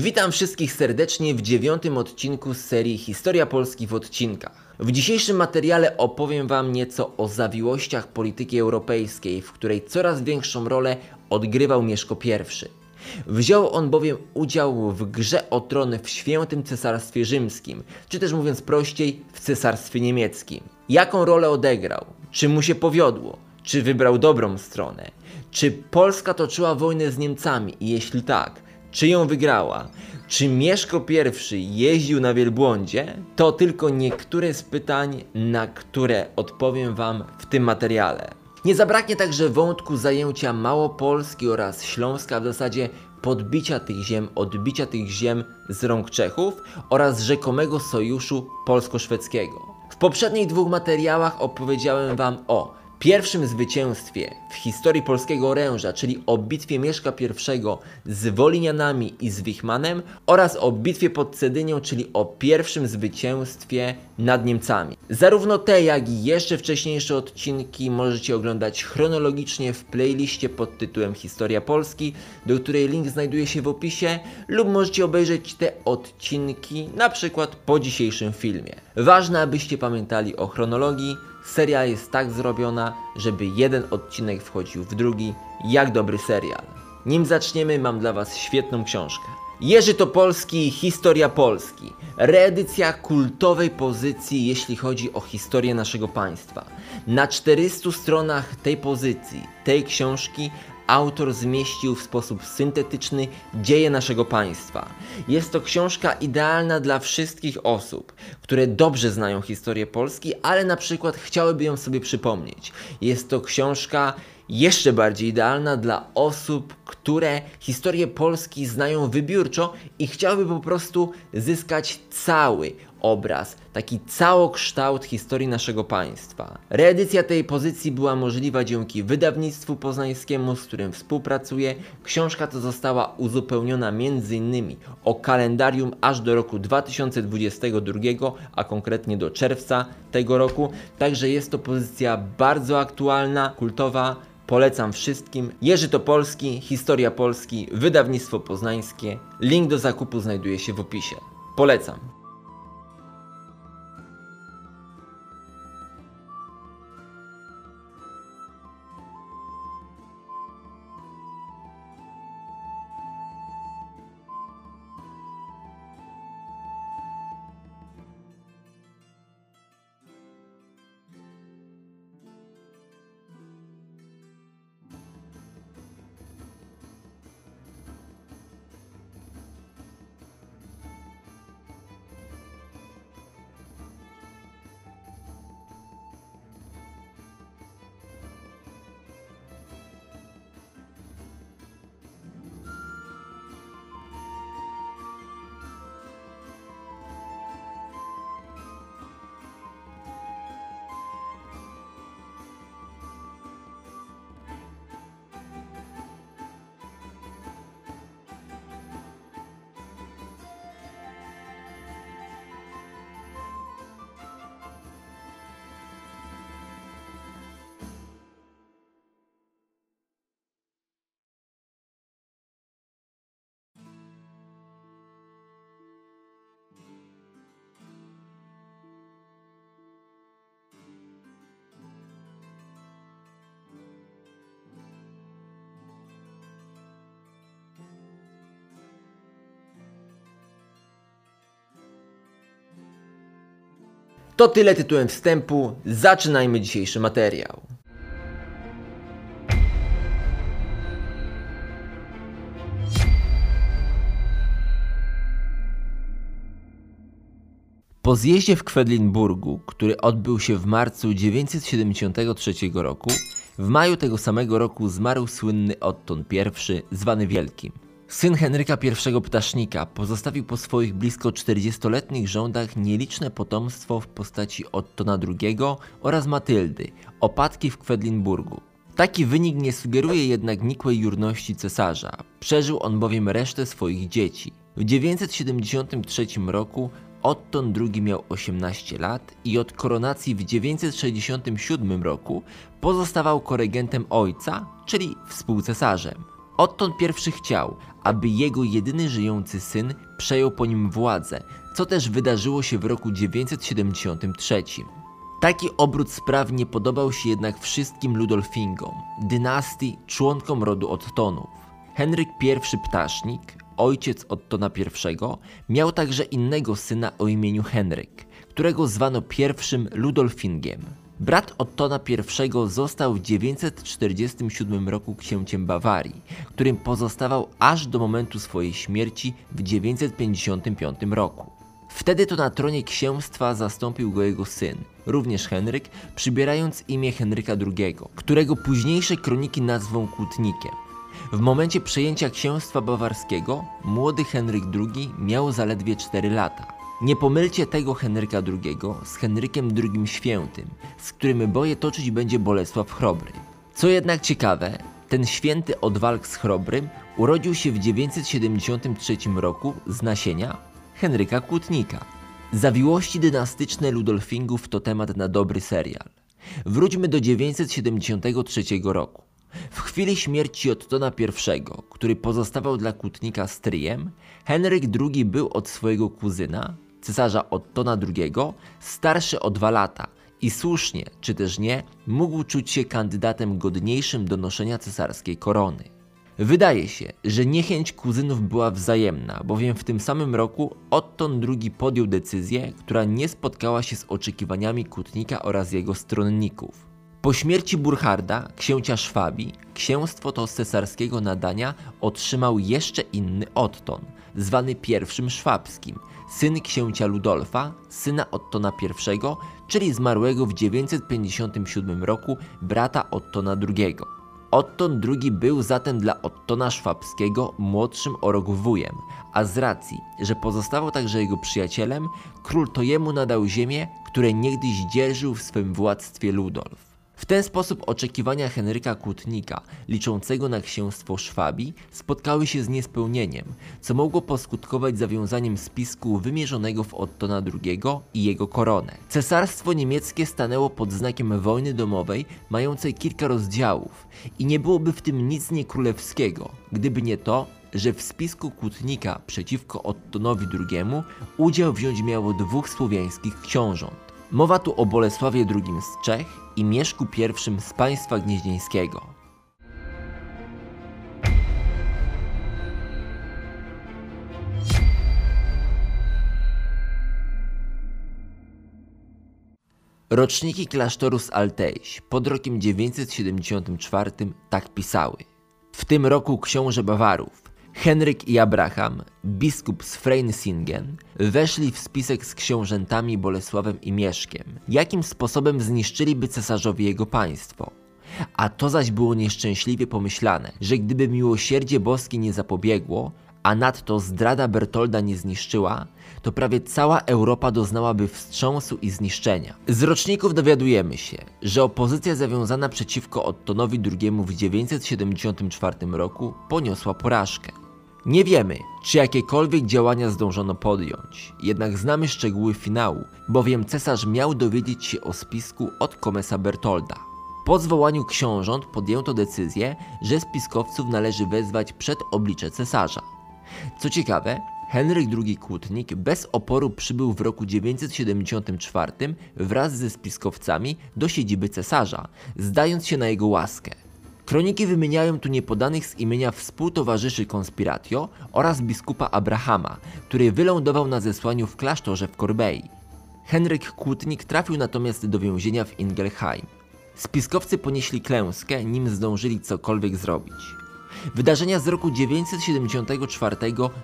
Witam wszystkich serdecznie w dziewiątym odcinku serii Historia Polski w odcinkach. W dzisiejszym materiale opowiem Wam nieco o zawiłościach polityki europejskiej, w której coraz większą rolę odgrywał Mieszko I. Wziął on bowiem udział w grze o tron w świętym cesarstwie rzymskim, czy też mówiąc prościej, w cesarstwie niemieckim. Jaką rolę odegrał? Czy mu się powiodło? Czy wybrał dobrą stronę? Czy Polska toczyła wojnę z Niemcami i jeśli tak, czy ją wygrała? Czy Mieszko I jeździł na wielbłądzie? To tylko niektóre z pytań, na które odpowiem Wam w tym materiale. Nie zabraknie także wątku zajęcia Małopolski oraz Śląska, w zasadzie podbicia tych ziem, odbicia tych ziem z rąk Czechów oraz rzekomego sojuszu polsko-szwedzkiego. W poprzednich dwóch materiałach opowiedziałem Wam o pierwszym zwycięstwie w historii polskiego oręża, czyli o bitwie Mieszka I z Wolinianami i z Wichmanem oraz o bitwie pod Cedynią, czyli o pierwszym zwycięstwie nad Niemcami. Zarówno te, jak i jeszcze wcześniejsze odcinki możecie oglądać chronologicznie w playliście pod tytułem Historia Polski, do której link znajduje się w opisie, lub możecie obejrzeć te odcinki na przykład po dzisiejszym filmie. Ważne, abyście pamiętali o chronologii, Seria jest tak zrobiona, żeby jeden odcinek wchodził w drugi, jak dobry serial. Nim zaczniemy, mam dla Was świetną książkę. Jerzy Topolski, Historia Polski. Reedycja kultowej pozycji, jeśli chodzi o historię naszego państwa. Na 400 stronach tej pozycji, tej książki, autor zmieścił w sposób syntetyczny dzieje naszego państwa. Jest to książka idealna dla wszystkich osób, które dobrze znają historię Polski, ale na przykład chciałyby ją sobie przypomnieć. Jest to książka jeszcze bardziej idealna dla osób, które historię Polski znają wybiórczo i chciałyby po prostu zyskać cały obraz, taki całokształt historii naszego państwa. Reedycja tej pozycji była możliwa dzięki wydawnictwu poznańskiemu, z którym współpracuję. Książka ta została uzupełniona m.in. o kalendarium aż do roku 2022, a konkretnie do czerwca tego roku. Także jest to pozycja bardzo aktualna, kultowa. Polecam wszystkim. Jerzy Topolski, Historia Polski, wydawnictwo poznańskie. Link do zakupu znajduje się w opisie. Polecam. To tyle tytułem wstępu, zaczynajmy dzisiejszy materiał. Po zjeździe w Kwedlinburgu, który odbył się w marcu 973 roku, w maju tego samego roku zmarł słynny Otton I, zwany Wielkim. Syn Henryka I Ptasznika pozostawił po swoich blisko 40-letnich rządach nieliczne potomstwo w postaci Ottona II oraz Matyldy, opadki w Kwedlinburgu. Taki wynik nie sugeruje jednak nikłej jurności cesarza, przeżył on bowiem resztę swoich dzieci. W 973 roku Otton II miał 18 lat i od koronacji w 967 roku pozostawał koregentem ojca, czyli współcesarzem. Otton I chciał, aby jego jedyny żyjący syn przejął po nim władzę, co też wydarzyło się w roku 973. Taki obrót spraw nie podobał się jednak wszystkim Ludolfingom, dynastii, członkom rodu Ottonów. Henryk I Ptasznik, ojciec Ottona I, miał także innego syna o imieniu Henryk, którego zwano pierwszym Ludolfingiem. Brat Ottona I został w 947 roku księciem Bawarii, którym pozostawał aż do momentu swojej śmierci w 955 roku. Wtedy to na tronie księstwa zastąpił go jego syn, również Henryk, przybierając imię Henryka II, którego późniejsze kroniki nazwą Kłótnikiem. W momencie przejęcia księstwa bawarskiego młody Henryk II miał zaledwie 4 lata. Nie pomylcie tego Henryka II z Henrykiem II Świętym, z którym boje toczyć będzie Bolesław Chrobry. Co jednak ciekawe, ten święty od walk z Chrobrym urodził się w 973 roku z nasienia Henryka Kłótnika. Zawiłości dynastyczne Ludolfingów to temat na dobry serial. Wróćmy do 973 roku. W chwili śmierci Ottona I, który pozostawał dla Kłótnika stryjem, Henryk II był od swojego kuzyna, cesarza Ottona II, starszy o dwa lata i słusznie, czy też nie, mógł czuć się kandydatem godniejszym do noszenia cesarskiej korony. Wydaje się, że niechęć kuzynów była wzajemna, bowiem w tym samym roku Otton II podjął decyzję, która nie spotkała się z oczekiwaniami Kutnika oraz jego stronników. Po śmierci Burcharda, księcia Szwabii, księstwo to z cesarskiego nadania otrzymał jeszcze inny Otton, zwany pierwszym szwabskim, syn księcia Ludolfa, syna Ottona I, czyli zmarłego w 957 roku brata Ottona II. Otton II był zatem dla Ottona Szwabskiego młodszym o rok wujem, a z racji, że pozostawał także jego przyjacielem, król to jemu nadał ziemię, które niegdyś dzierżył w swym władztwie Ludolf. W ten sposób oczekiwania Henryka Kłótnika, liczącego na księstwo Szwabii, spotkały się z niespełnieniem, co mogło poskutkować zawiązaniem spisku wymierzonego w Ottona II i jego koronę. Cesarstwo niemieckie stanęło pod znakiem wojny domowej, mającej kilka rozdziałów i nie byłoby w tym nic niekrólewskiego, gdyby nie to, że w spisku Kłótnika przeciwko Ottonowi II udział wziąć miało dwóch słowiańskich książąt. Mowa tu o Bolesławie II z Czech i Mieszku I z państwa gnieźnieńskiego. Roczniki klasztoru z Altejś pod rokiem 974 tak pisały. W tym roku książę Bawarów, Henryk i Abraham, biskup z Freinsingen, weszli w spisek z książętami Bolesławem i Mieszkiem, jakim sposobem zniszczyliby cesarzowi jego państwo. A to zaś było nieszczęśliwie pomyślane, że gdyby miłosierdzie boskie nie zapobiegło, a nadto zdrada Bertolda nie zniszczyła, to prawie cała Europa doznałaby wstrząsu i zniszczenia. Z roczników dowiadujemy się, że opozycja zawiązana przeciwko Ottonowi II w 974 roku poniosła porażkę. Nie wiemy, czy jakiekolwiek działania zdążono podjąć, jednak znamy szczegóły finału, bowiem cesarz miał dowiedzieć się o spisku od komesa Bertolda. Po zwołaniu książąt podjęto decyzję, że spiskowców należy wezwać przed oblicze cesarza. Co ciekawe, Henryk II Kłótnik bez oporu przybył w roku 974 wraz ze spiskowcami do siedziby cesarza, zdając się na jego łaskę. Kroniki wymieniają tu niepodanych z imienia współtowarzyszy konspiratio oraz biskupa Abrahama, który wylądował na zesłaniu w klasztorze w Korbei. Henryk Kłótnik trafił natomiast do więzienia w Ingelheim. Spiskowcy ponieśli klęskę, nim zdążyli cokolwiek zrobić. Wydarzenia z roku 974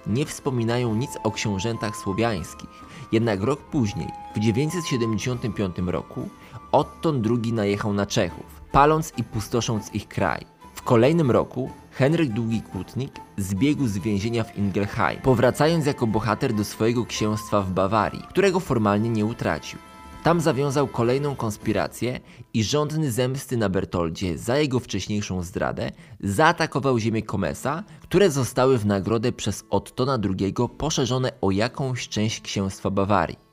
nie wspominają nic o książętach słowiańskich, jednak rok później, w 975 roku, Otton II najechał na Czechów paląc i pustosząc ich kraj. W kolejnym roku Henryk Długi Kłótnik zbiegł z więzienia w Ingelheim, powracając jako bohater do swojego księstwa w Bawarii, którego formalnie nie utracił. Tam zawiązał kolejną konspirację i rządny zemsty na Bertoldzie za jego wcześniejszą zdradę zaatakował ziemię Komesa, które zostały w nagrodę przez Ottona II poszerzone o jakąś część księstwa Bawarii.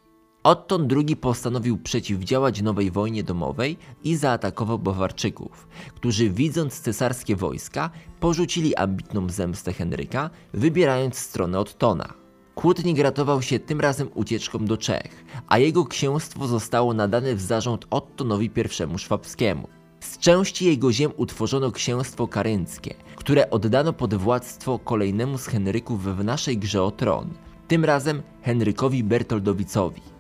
Otton II postanowił przeciwdziałać nowej wojnie domowej i zaatakował Bawarczyków, którzy widząc cesarskie wojska porzucili ambitną zemstę Henryka, wybierając stronę Ottona. Kłótnik ratował się tym razem ucieczką do Czech, a jego księstwo zostało nadane w zarząd Ottonowi I Szwabskiemu. Z części jego ziem utworzono księstwo karynckie, które oddano pod władztwo kolejnemu z Henryków w naszej grze o tron, tym razem Henrykowi Bertoldowicowi.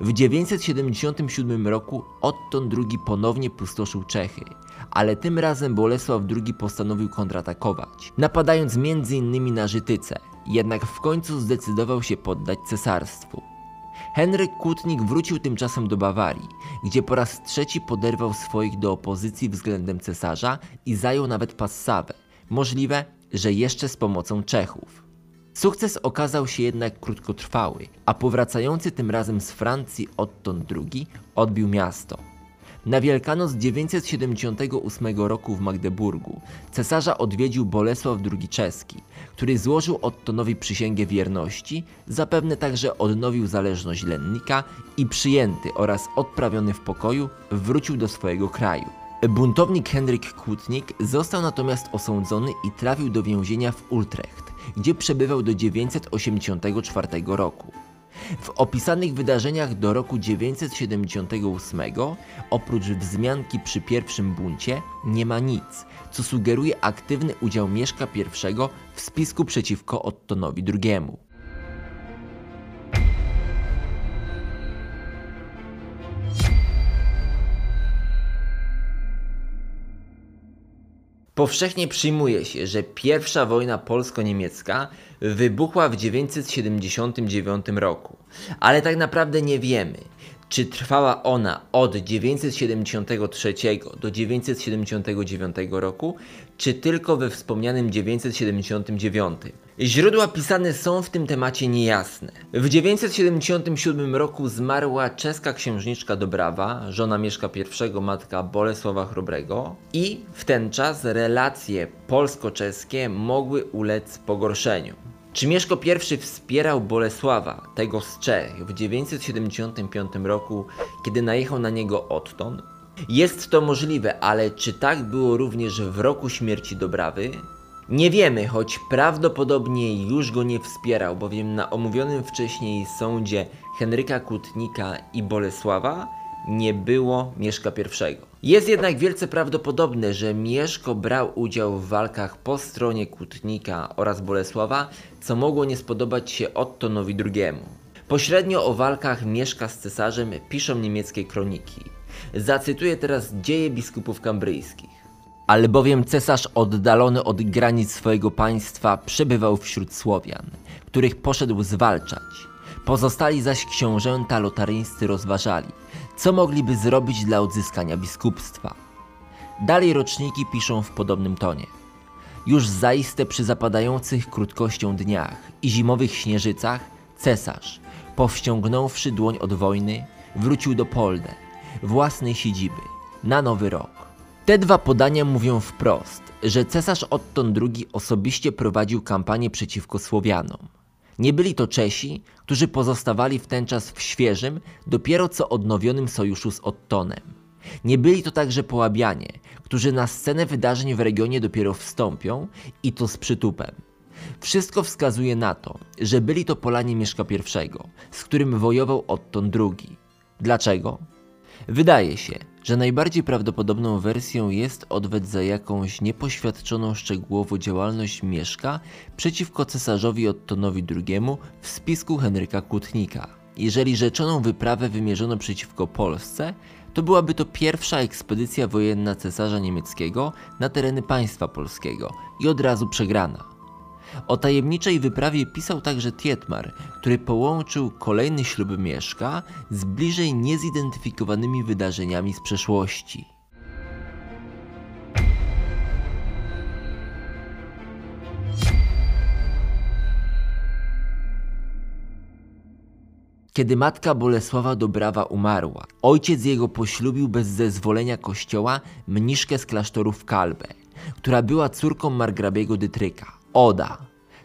W 977 roku Otton II ponownie pustoszył Czechy, ale tym razem Bolesław II postanowił kontratakować, napadając m.in. na Żytyce, jednak w końcu zdecydował się poddać cesarstwu. Henryk Kutnik wrócił tymczasem do Bawarii, gdzie po raz trzeci poderwał swoich do opozycji względem cesarza i zajął nawet Passawę, możliwe, że jeszcze z pomocą Czechów. Sukces okazał się jednak krótkotrwały, a powracający tym razem z Francji Otton II odbił miasto. Na Wielkanoc 978 roku w Magdeburgu cesarza odwiedził Bolesław II Czeski, który złożył Ottonowi przysięgę wierności, zapewne także odnowił zależność lennika i przyjęty oraz odprawiony w pokoju wrócił do swojego kraju. Buntownik Henryk Kłótnik został natomiast osądzony i trafił do więzienia w Utrecht, gdzie przebywał do 984 roku. W opisanych wydarzeniach do roku 978 oprócz wzmianki przy pierwszym buncie nie ma nic, co sugeruje aktywny udział Mieszka I w spisku przeciwko Ottonowi II. Powszechnie przyjmuje się, że pierwsza wojna polsko-niemiecka wybuchła w 979 roku, ale tak naprawdę nie wiemy, czy trwała ona od 973 do 979 roku, czy tylko we wspomnianym 979. Źródła pisane są w tym temacie niejasne. W 977 roku zmarła czeska księżniczka Dobrawa, żona Mieszka I, matka Bolesława Chrobrego i w ten czas relacje polsko-czeskie mogły ulec pogorszeniu. Czy Mieszko I wspierał Bolesława, tego z Czech, w 975 roku, kiedy najechał na niego Otton? Jest to możliwe, ale czy tak było również w roku śmierci Dobrawy? Nie wiemy, choć prawdopodobnie już go nie wspierał, bowiem na omówionym wcześniej sądzie Henryka Kutnika i Bolesława nie było Mieszka I. Jest jednak wielce prawdopodobne, że Mieszko brał udział w walkach po stronie Kutnika oraz Bolesława, co mogło nie spodobać się Ottonowi II. Pośrednio o walkach Mieszka z cesarzem piszą niemieckie kroniki. Zacytuję teraz dzieje biskupów kambryjskich. Albowiem cesarz oddalony od granic swojego państwa przebywał wśród Słowian, których poszedł zwalczać. Pozostali zaś książęta lotaryńscy rozważali, co mogliby zrobić dla odzyskania biskupstwa. Dalej roczniki piszą w podobnym tonie. Już zaiste przy zapadających krótkością dniach i zimowych śnieżycach cesarz, powściągnąwszy dłoń od wojny, wrócił do Polde, własnej siedziby, na nowy rok. Te dwa podania mówią wprost, że cesarz Otton II osobiście prowadził kampanię przeciwko Słowianom. Nie byli to Czesi, którzy pozostawali w ten czas w świeżym, dopiero co odnowionym sojuszu z Ottonem. Nie byli to także Połabianie, którzy na scenę wydarzeń w regionie dopiero wstąpią i to z przytupem. Wszystko wskazuje na to, że byli to Polanie Mieszka I, z którym wojował Otton II. Dlaczego? Wydaje się, że najbardziej prawdopodobną wersją jest odwet za jakąś niepoświadczoną szczegółowo działalność Mieszka przeciwko cesarzowi Ottonowi II w spisku Henryka Kłótnika. Jeżeli rzeczoną wyprawę wymierzono przeciwko Polsce, to byłaby to pierwsza ekspedycja wojenna cesarza niemieckiego na tereny państwa polskiego i od razu przegrana. O tajemniczej wyprawie pisał także Tietmar, który połączył kolejny ślub Mieszka z bliżej niezidentyfikowanymi wydarzeniami z przeszłości. Kiedy matka Bolesława Dobrawa umarła, ojciec jego poślubił bez zezwolenia kościoła mniszkę z klasztoru w Kalbe, która była córką margrabiego Dytryka. Oda.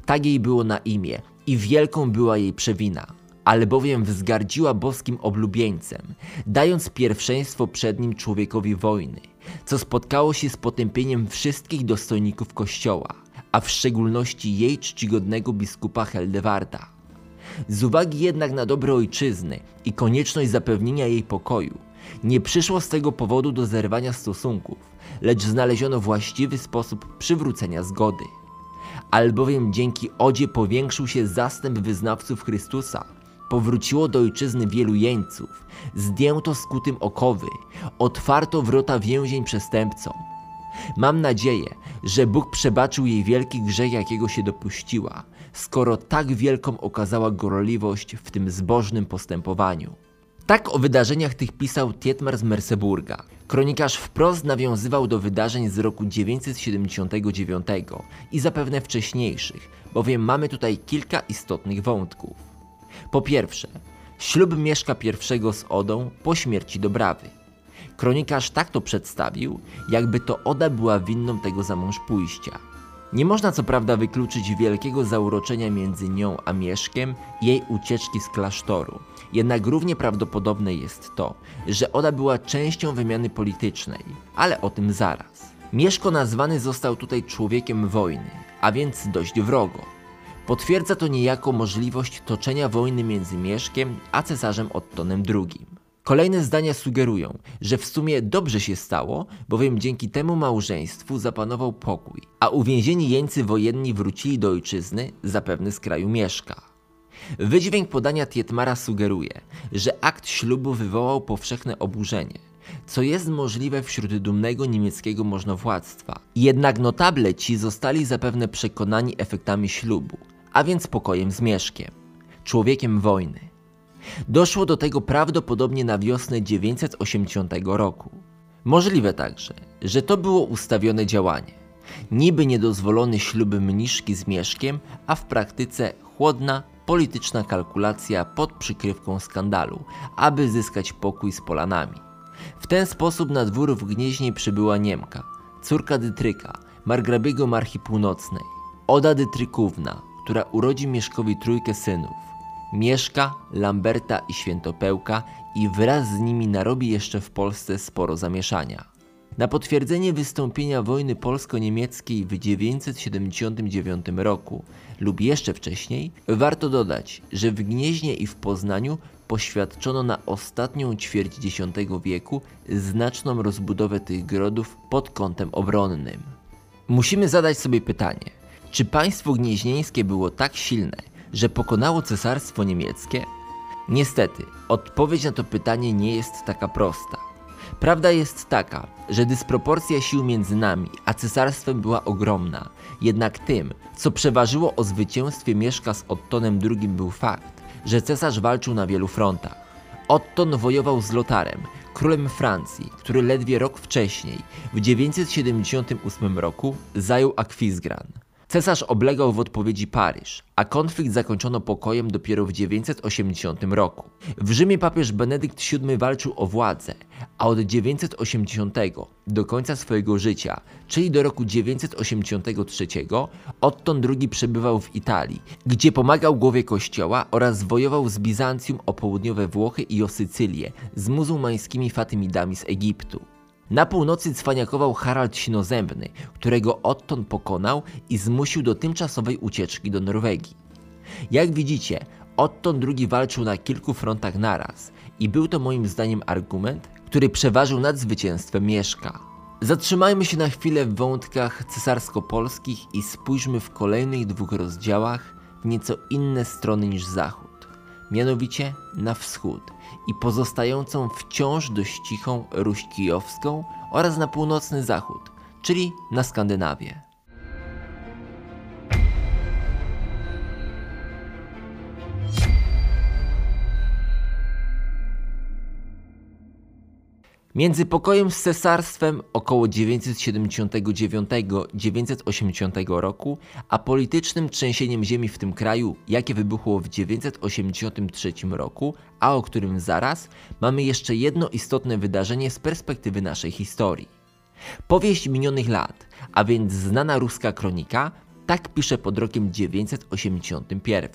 Tak jej było na imię i wielką była jej przewina. albowiem wzgardziła boskim oblubieńcem, dając pierwszeństwo przed nim człowiekowi wojny, co spotkało się z potępieniem wszystkich dostojników kościoła, a w szczególności jej czcigodnego biskupa Heldewarda. Z uwagi jednak na dobro ojczyzny i konieczność zapewnienia jej pokoju, nie przyszło z tego powodu do zerwania stosunków, lecz znaleziono właściwy sposób przywrócenia zgody. Albowiem dzięki Odzie powiększył się zastęp wyznawców Chrystusa, powróciło do ojczyzny wielu jeńców, zdjęto skutym okowy, otwarto wrota więzień przestępcom. Mam nadzieję, że Bóg przebaczył jej wielki grzech, jakiego się dopuściła, skoro tak wielką okazała gorliwość w tym zbożnym postępowaniu. Tak o wydarzeniach tych pisał Tietmar z Merseburga. Kronikarz wprost nawiązywał do wydarzeń z roku 979 i zapewne wcześniejszych, bowiem mamy tutaj kilka istotnych wątków. Po pierwsze, ślub Mieszka I z Odą po śmierci Dobrawy. Kronikarz tak to przedstawił, jakby to Oda była winną tego za mąż pójścia. Nie można co prawda wykluczyć wielkiego zauroczenia między nią a Mieszkiem i jej ucieczki z klasztoru. Jednak równie prawdopodobne jest to, że Oda była częścią wymiany politycznej, ale o tym zaraz. Mieszko nazwany został tutaj człowiekiem wojny, a więc dość wrogo. Potwierdza to niejako możliwość toczenia wojny między Mieszkiem a cesarzem Ottonem II. Kolejne zdania sugerują, że w sumie dobrze się stało, bowiem dzięki temu małżeństwu zapanował pokój, a uwięzieni jeńcy wojenni wrócili do ojczyzny, zapewne z kraju Mieszka. Wydźwięk podania Tietmara sugeruje, że akt ślubu wywołał powszechne oburzenie, co jest możliwe wśród dumnego niemieckiego możnowładztwa. Jednak notable ci zostali zapewne przekonani efektami ślubu, a więc pokojem z Mieszkiem, człowiekiem wojny. Doszło do tego prawdopodobnie na wiosnę 980 roku. Możliwe także, że to było ustawione działanie. Niby niedozwolony ślub mniszki z Mieszkiem, a w praktyce chłodna, polityczna kalkulacja pod przykrywką skandalu, aby zyskać pokój z Polanami. W ten sposób na dwór w Gnieźnie przybyła Niemka, córka Dytryka, margrabiego Marchi Północnej, Oda Dytrykówna, która urodzi Mieszkowi trójkę synów, Mieszka, Lamberta i Świętopełka i wraz z nimi narobi jeszcze w Polsce sporo zamieszania. Na potwierdzenie wystąpienia wojny polsko-niemieckiej w 979 roku lub jeszcze wcześniej, warto dodać, że w Gnieźnie i w Poznaniu poświadczono na ostatnią ćwierć X wieku znaczną rozbudowę tych grodów pod kątem obronnym. Musimy zadać sobie pytanie, czy państwo gnieźnieńskie było tak silne, że pokonało cesarstwo niemieckie? Niestety, odpowiedź na to pytanie nie jest taka prosta. Prawda jest taka, że dysproporcja sił między nami a cesarstwem była ogromna, jednak tym, co przeważyło o zwycięstwie Mieszka z Ottonem II był fakt, że cesarz walczył na wielu frontach. Otton wojował z Lotarem, królem Francji, który ledwie rok wcześniej, w 978 roku, zajął Akwizgran. Cesarz oblegał w odpowiedzi Paryż, a konflikt zakończono pokojem dopiero w 980 roku. W Rzymie papież Benedykt VII walczył o władzę, a od 980 do końca swojego życia, czyli do roku 983, Otton II przebywał w Italii, gdzie pomagał głowie kościoła oraz wojował z Bizancjum o południowe Włochy i o Sycylię z muzułmańskimi Fatymidami z Egiptu. Na północy cwaniakował Harald Sinozębny, którego Otton pokonał i zmusił do tymczasowej ucieczki do Norwegii. Jak widzicie, Otton II walczył na kilku frontach naraz i był to moim zdaniem argument, który przeważył nad zwycięstwem Mieszka. Zatrzymajmy się na chwilę w wątkach cesarsko-polskich i spójrzmy w kolejnych dwóch rozdziałach w nieco inne strony niż zachód, mianowicie na wschód i pozostającą wciąż dość cichą Ruś Kijowską oraz na północny zachód, czyli na Skandynawię. Między pokojem z cesarstwem około 979-980 roku, a politycznym trzęsieniem ziemi w tym kraju, jakie wybuchło w 983 roku, a o którym zaraz, mamy jeszcze jedno istotne wydarzenie z perspektywy naszej historii. Powieść minionych lat, a więc znana ruska kronika, tak pisze pod rokiem 981.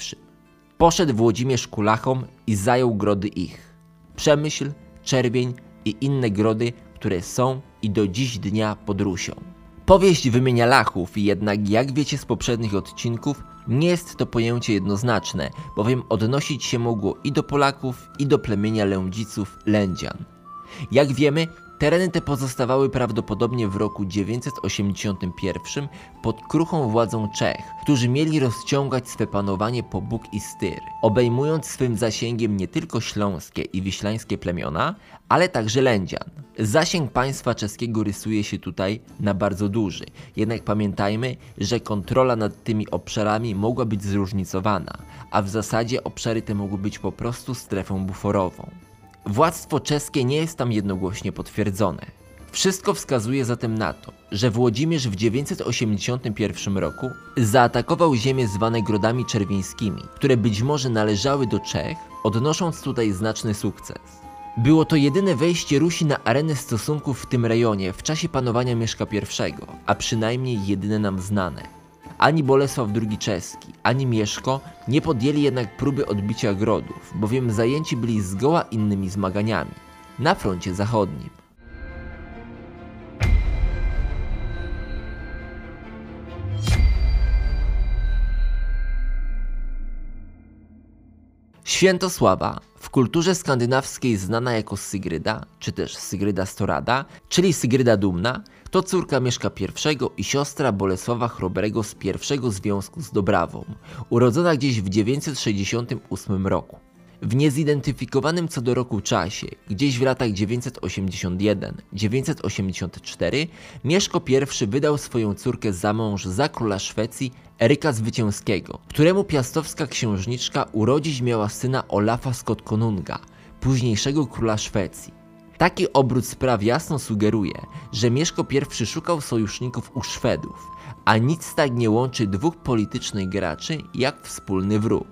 Poszedł Włodzimierz Kulachom i zajął grody ich. Przemyśl, Czerwień i inne grody, które są i do dziś dnia pod Rusią. Powieść wymienia Lachów, jednak jak wiecie z poprzednich odcinków, nie jest to pojęcie jednoznaczne, bowiem odnosić się mogło i do Polaków, i do plemienia Lędziców Lędzian. Jak wiemy, tereny te pozostawały prawdopodobnie w roku 981 pod kruchą władzą Czech, którzy mieli rozciągać swe panowanie po Bóg i Styr, obejmując swym zasięgiem nie tylko śląskie i wiślańskie plemiona, ale także Lędzian. Zasięg państwa czeskiego rysuje się tutaj na bardzo duży, jednak pamiętajmy, że kontrola nad tymi obszarami mogła być zróżnicowana, a w zasadzie obszary te mogły być po prostu strefą buforową. Władztwo czeskie nie jest tam jednogłośnie potwierdzone. Wszystko wskazuje zatem na to, że Włodzimierz w 981 roku zaatakował ziemię zwane Grodami Czerwińskimi, które być może należały do Czech, odnosząc tutaj znaczny sukces. Było to jedyne wejście Rusi na arenę stosunków w tym rejonie w czasie panowania Mieszka I, a przynajmniej jedyne nam znane. Ani Bolesław II czeski, ani Mieszko nie podjęli jednak próby odbicia grodów, bowiem zajęci byli zgoła innymi zmaganiami na froncie zachodnim. Świętosława, w kulturze skandynawskiej znana jako Sygryda, czy też Sygryda Storada, czyli Sygryda Dumna, to córka Mieszka I i siostra Bolesława Chrobrego z pierwszego związku z Dobrawą, urodzona gdzieś w 968 roku. W niezidentyfikowanym co do roku czasie, gdzieś w latach 981-984, Mieszko I wydał swoją córkę za mąż za króla Szwecji Eryka Zwycięskiego, któremu piastowska księżniczka urodzić miała syna Olafa Skotkonunga, późniejszego króla Szwecji. Taki obrót spraw jasno sugeruje, że Mieszko I szukał sojuszników u Szwedów, a nic tak nie łączy dwóch politycznych graczy jak wspólny wróg.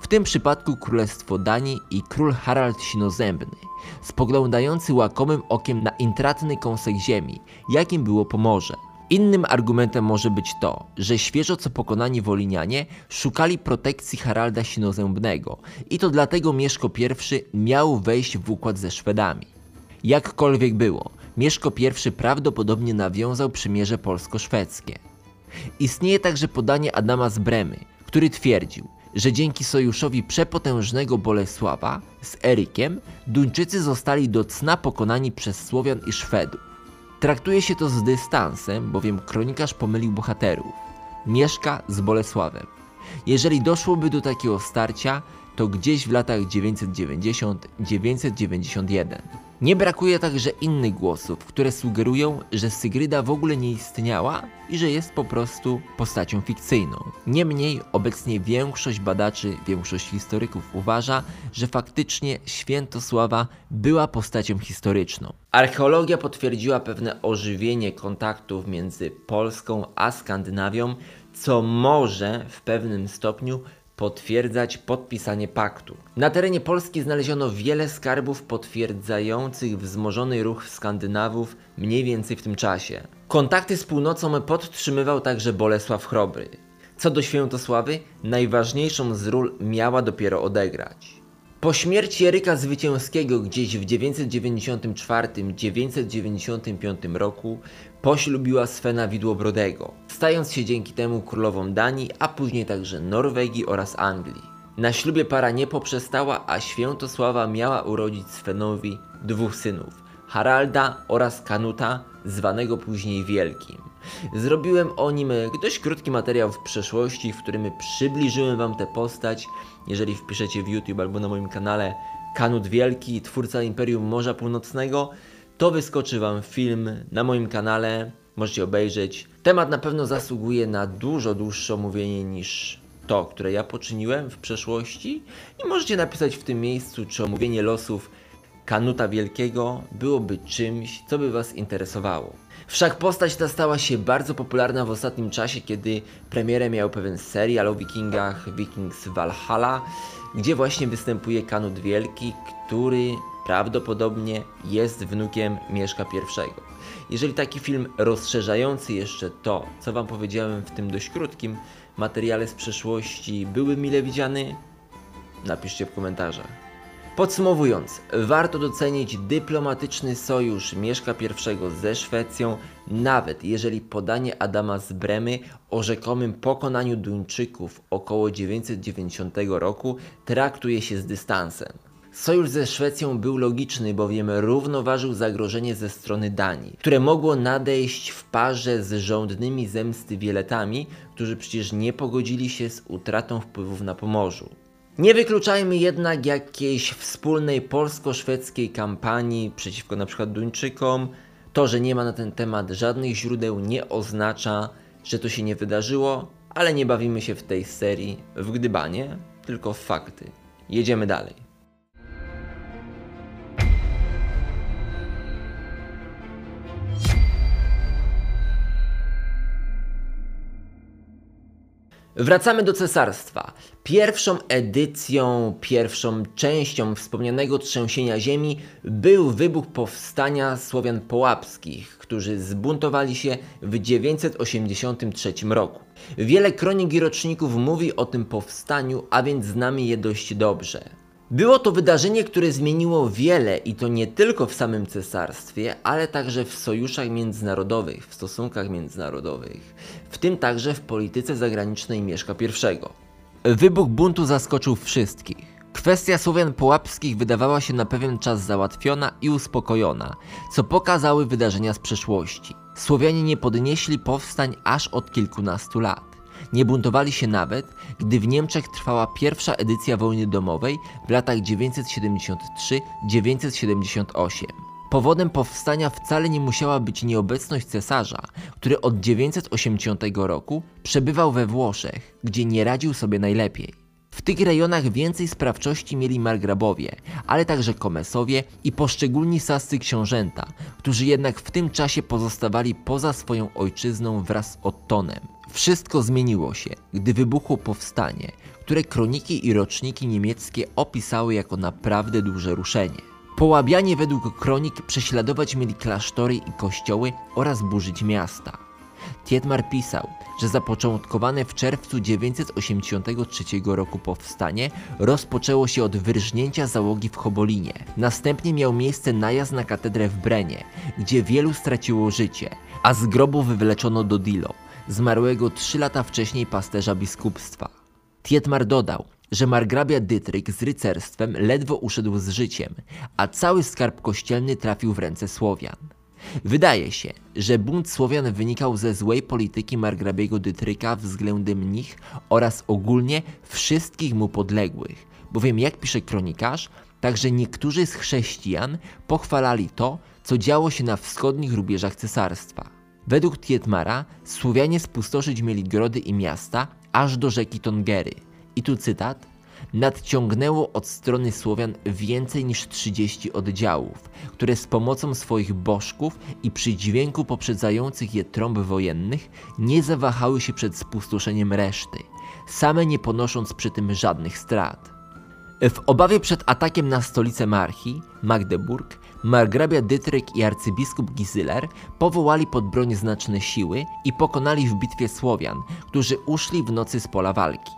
W tym przypadku królestwo Danii i król Harald Sinozębny, spoglądający łakomym okiem na intratny kąsek ziemi, jakim było Pomorze. Innym argumentem może być to, że świeżo co pokonani Wolinianie szukali protekcji Haralda Sinozębnego i to dlatego Mieszko I miał wejść w układ ze Szwedami. Jakkolwiek było, Mieszko I prawdopodobnie nawiązał przymierze polsko-szwedzkie. Istnieje także podanie Adama z Bremy, który twierdził, że dzięki sojuszowi przepotężnego Bolesława z Erykiem Duńczycy zostali do cna pokonani przez Słowian i Szwedów. Traktuje się to z dystansem, bowiem kronikarz pomylił bohaterów. Mieszka z Bolesławem. Jeżeli doszłoby do takiego starcia, to gdzieś w latach 990-991. Nie brakuje także innych głosów, które sugerują, że Sygryda w ogóle nie istniała i że jest po prostu postacią fikcyjną. Niemniej obecnie większość badaczy, większość historyków uważa, że faktycznie Świętosława była postacią historyczną. Archeologia potwierdziła pewne ożywienie kontaktów między Polską a Skandynawią, co może w pewnym stopniu potwierdzać podpisanie paktu. Na terenie Polski znaleziono wiele skarbów potwierdzających wzmożony ruch Skandynawów mniej więcej w tym czasie. Kontakty z północą podtrzymywał także Bolesław Chrobry. Co do Świętosławy, najważniejszą z ról miała dopiero odegrać. Po śmierci Eryka Zwycięskiego gdzieś w 994-995 roku poślubiła Svena Widłobrodego, stając się dzięki temu królową Danii, a później także Norwegii oraz Anglii. Na ślubie para nie poprzestała, a Świętosława miała urodzić Svenowi dwóch synów, Haralda oraz Kanuta, zwanego później Wielkim. Zrobiłem o nim dość krótki materiał w przeszłości, w którym przybliżyłem Wam tę postać. Jeżeli wpiszecie w YouTube albo na moim kanale Kanut Wielki, twórca Imperium Morza Północnego, to wyskoczy Wam film na moim kanale, możecie obejrzeć. Temat na pewno zasługuje na dużo dłuższe omówienie niż to, które ja poczyniłem w przeszłości i możecie napisać w tym miejscu, czy omówienie losów Kanuta Wielkiego byłoby czymś, co by Was interesowało. Wszak postać ta stała się bardzo popularna w ostatnim czasie, kiedy premierę miał pewien serial o wikingach Vikings Valhalla, gdzie właśnie występuje Kanut Wielki, który prawdopodobnie jest wnukiem Mieszka I. Jeżeli taki film rozszerzający jeszcze to, co Wam powiedziałem w tym dość krótkim materiale z przeszłości były mile widziany, Napiszcie w komentarzach. Podsumowując, warto docenić dyplomatyczny sojusz Mieszka I ze Szwecją, nawet jeżeli podanie Adama z Bremy o rzekomym pokonaniu Duńczyków około 990 roku traktuje się z dystansem. Sojusz ze Szwecją był logiczny, bowiem równoważył zagrożenie ze strony Danii, które mogło nadejść w parze z żądnymi zemsty Wieletami, którzy przecież nie pogodzili się z utratą wpływów na Pomorzu. Nie wykluczajmy jednak jakiejś wspólnej polsko-szwedzkiej kampanii przeciwko np. Duńczykom. To, że nie ma na ten temat żadnych źródeł nie oznacza, że to się nie wydarzyło, ale nie bawimy się w tej serii w gdybanie, tylko w fakty. Jedziemy dalej. Wracamy do cesarstwa. Pierwszą edycją, pierwszą częścią wspomnianego trzęsienia ziemi był wybuch powstania Słowian Połapskich, którzy zbuntowali się w 983 roku. Wiele kronik i roczników mówi o tym powstaniu, a więc znamy je dość dobrze. Było to wydarzenie, które zmieniło wiele i to nie tylko w samym cesarstwie, ale także w sojuszach międzynarodowych, w stosunkach międzynarodowych, w tym także w polityce zagranicznej Mieszka I. Wybuch buntu zaskoczył wszystkich. Kwestia Słowian Połapskich wydawała się na pewien czas załatwiona i uspokojona, co pokazały wydarzenia z przeszłości. Słowianie nie podnieśli powstań aż od kilkunastu lat. Nie buntowali się nawet, gdy w Niemczech trwała pierwsza edycja wojny domowej w latach 973-978. Powodem powstania wcale nie musiała być nieobecność cesarza, który od 980 roku przebywał we Włoszech, gdzie nie radził sobie najlepiej. W tych rejonach więcej sprawczości mieli margrabowie, ale także komesowie i poszczególni sascy książęta, którzy jednak w tym czasie pozostawali poza swoją ojczyzną wraz z Ottonem. Wszystko zmieniło się, gdy wybuchło powstanie, które kroniki i roczniki niemieckie opisały jako naprawdę duże ruszenie. Połabianie według kronik prześladować mieli klasztory i kościoły oraz burzyć miasta. Tietmar pisał, że zapoczątkowane w czerwcu 983 roku powstanie rozpoczęło się od wyrżnięcia załogi w Chobolinie. Następnie miał miejsce najazd na katedrę w Brenie, gdzie wielu straciło życie, a z grobów wywleczono do Dilo, zmarłego trzy lata wcześniej pasterza biskupstwa. Tietmar dodał, że margrabia Dytryk z rycerstwem ledwo uszedł z życiem, a cały skarb kościelny trafił w ręce Słowian. Wydaje się, że bunt Słowian wynikał ze złej polityki margrabiego Dytryka względem nich oraz ogólnie wszystkich mu podległych, bowiem jak pisze kronikarz, także niektórzy z chrześcijan pochwalali to, co działo się na wschodnich rubieżach cesarstwa. Według Tietmara Słowianie spustoszyć mieli grody i miasta aż do rzeki Tongery. I tu cytat. Nadciągnęło od strony Słowian więcej niż 30 oddziałów, które z pomocą swoich bożków i przy dźwięku poprzedzających je trąb wojennych nie zawahały się przed spustoszeniem reszty, same nie ponosząc przy tym żadnych strat. W obawie przed atakiem na stolicę Marchi, Magdeburg, margrabia Dytryk i arcybiskup Gizyler powołali pod broń znaczne siły i pokonali w bitwie Słowian, którzy uszli w nocy z pola walki.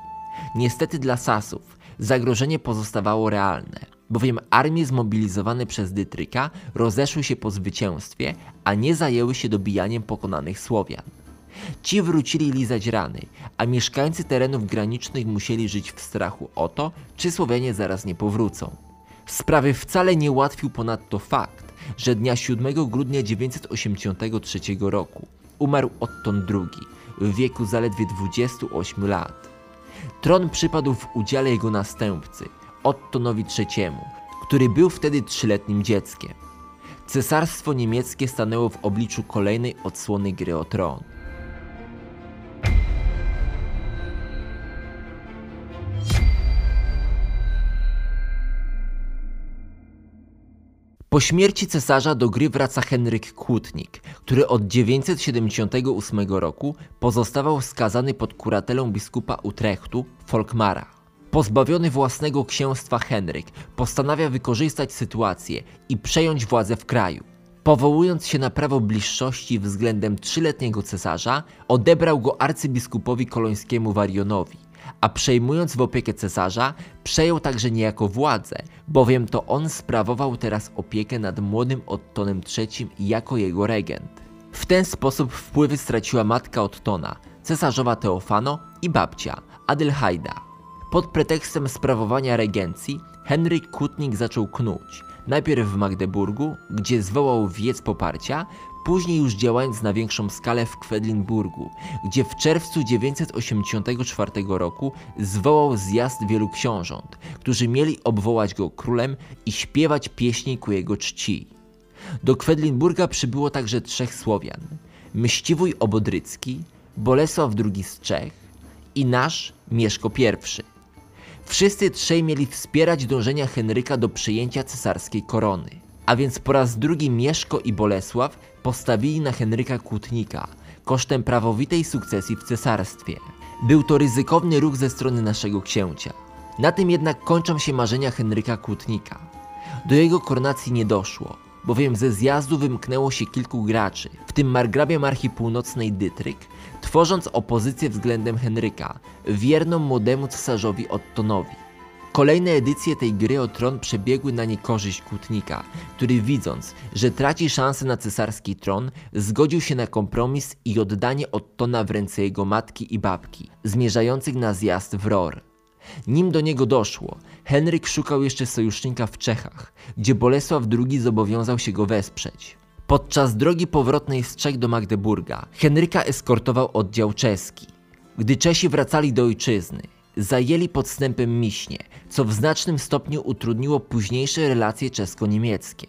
Niestety dla Sasów zagrożenie pozostawało realne, bowiem armie zmobilizowane przez Dytryka rozeszły się po zwycięstwie, a nie zajęły się dobijaniem pokonanych Słowian. Ci wrócili lizać rany, a mieszkańcy terenów granicznych musieli żyć w strachu o to, czy Słowianie zaraz nie powrócą. Sprawy wcale nie ułatwił ponadto fakt, że dnia 7 grudnia 983 roku umarł Otton II w wieku zaledwie 28 lat. Tron przypadł w udziale jego następcy, Ottonowi III, który był wtedy trzyletnim dzieckiem. Cesarstwo niemieckie stanęło w obliczu kolejnej odsłony gry o tron. Po śmierci cesarza do gry wraca Henryk Kłótnik, który od 978 roku pozostawał skazany pod kuratelą biskupa Utrechtu, Folkmara. Pozbawiony własnego księstwa Henryk postanawia wykorzystać sytuację i przejąć władzę w kraju. Powołując się na prawo bliższości względem trzyletniego cesarza, odebrał go arcybiskupowi kolońskiemu Warionowi, a przejmując w opiekę cesarza, przejął także niejako władzę, bowiem to on sprawował teraz opiekę nad młodym Ottonem III jako jego regent. W ten sposób wpływy straciła matka Ottona, cesarzowa Teofano i babcia, Adelhaida. Pod pretekstem sprawowania regencji Henryk Kutnik zaczął knuć, najpierw w Magdeburgu, gdzie zwołał wiec poparcia, później już działając na większą skalę w Kwedlinburgu, gdzie w czerwcu 984 roku zwołał zjazd wielu książąt, którzy mieli obwołać go królem i śpiewać pieśni ku jego czci. Do Kwedlinburga przybyło także trzech Słowian: Mściwój Obodrycki, Bolesław II z Czech i nasz Mieszko I. Wszyscy trzej mieli wspierać dążenia Henryka do przyjęcia cesarskiej korony. A więc po raz drugi Mieszko i Bolesław postawili na Henryka Kłótnika kosztem prawowitej sukcesji w cesarstwie. Był to ryzykowny ruch ze strony naszego księcia. Na tym jednak kończą się marzenia Henryka Kłótnika. Do jego koronacji nie doszło, bowiem ze zjazdu wymknęło się kilku graczy, w tym margrabia Marchi Północnej Dytryk, tworząc opozycję względem Henryka, wierną młodemu cesarzowi Ottonowi. Kolejne edycje tej gry o tron przebiegły na niekorzyść Kłótnika, który widząc, że traci szansę na cesarski tron, zgodził się na kompromis i oddanie Ottona w ręce jego matki i babki, zmierzających na zjazd w Ror. Nim do niego doszło, Henryk szukał jeszcze sojusznika w Czechach, gdzie Bolesław II zobowiązał się go wesprzeć. Podczas drogi powrotnej z Czech do Magdeburga, Henryka eskortował oddział czeski. Gdy Czesi wracali do ojczyzny, zajęli podstępem Miśnie, co w znacznym stopniu utrudniło późniejsze relacje czesko-niemieckie.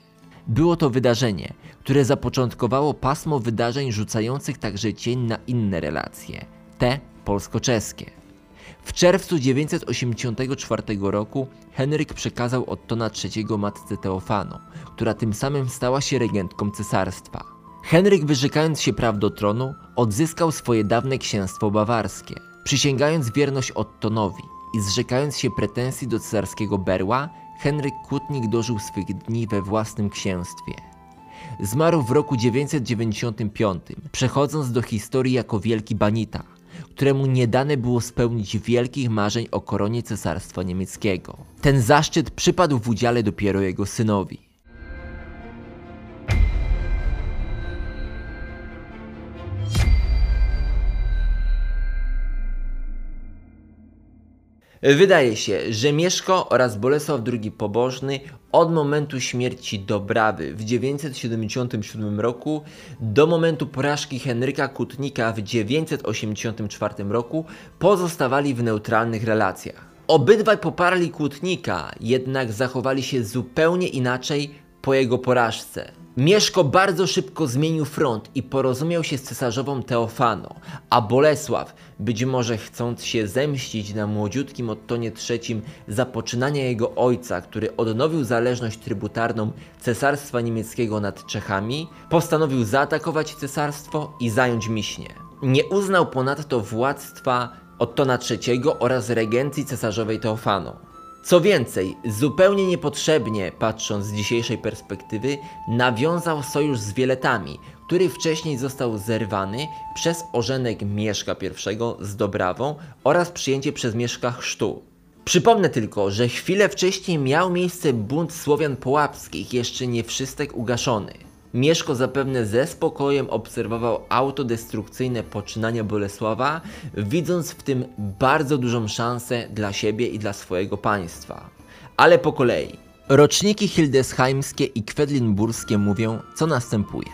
Było to wydarzenie, które zapoczątkowało pasmo wydarzeń rzucających także cień na inne relacje, te polsko-czeskie. W czerwcu 984 roku Henryk przekazał Ottona III matce Teofano, która tym samym stała się regentką cesarstwa. Henryk wyrzekając się praw do tronu, odzyskał swoje dawne księstwo bawarskie. Przysięgając wierność Ottonowi i zrzekając się pretensji do cesarskiego berła, Henryk Kłótnik dożył swych dni we własnym księstwie. Zmarł w roku 995, przechodząc do historii jako wielki banita, któremu nie dane było spełnić wielkich marzeń o koronie cesarstwa niemieckiego. Ten zaszczyt przypadł w udziale dopiero jego synowi. Wydaje się, że Mieszko oraz Bolesław II Pobożny od momentu śmierci Dobrawy w 977 roku do momentu porażki Henryka Kutnika w 984 roku pozostawali w neutralnych relacjach. Obydwaj poparli Kłótnika, jednak zachowali się zupełnie inaczej po jego porażce. Mieszko bardzo szybko zmienił front i porozumiał się z cesarzową Teofano, a Bolesław, być może chcąc się zemścić na młodziutkim Ottonie III za poczynania jego ojca, który odnowił zależność trybutarną cesarstwa niemieckiego nad Czechami, postanowił zaatakować cesarstwo i zająć Miśnie. Nie uznał ponadto władztwa Ottona III oraz regencji cesarzowej Teofano. Co więcej, zupełnie niepotrzebnie, patrząc z dzisiejszej perspektywy, nawiązał sojusz z Wieletami, który wcześniej został zerwany przez ożenek Mieszka I z Dobrawą oraz przyjęcie przez Mieszka chrztu. Przypomnę tylko, że chwilę wcześniej miał miejsce bunt Słowian Połapskich, jeszcze nie wszystek ugaszony. Mieszko zapewne ze spokojem obserwował autodestrukcyjne poczynania Bolesława, widząc w tym bardzo dużą szansę dla siebie i dla swojego państwa. Ale po kolei. Roczniki hildesheimskie i kwedlinburskie mówią, co następuje.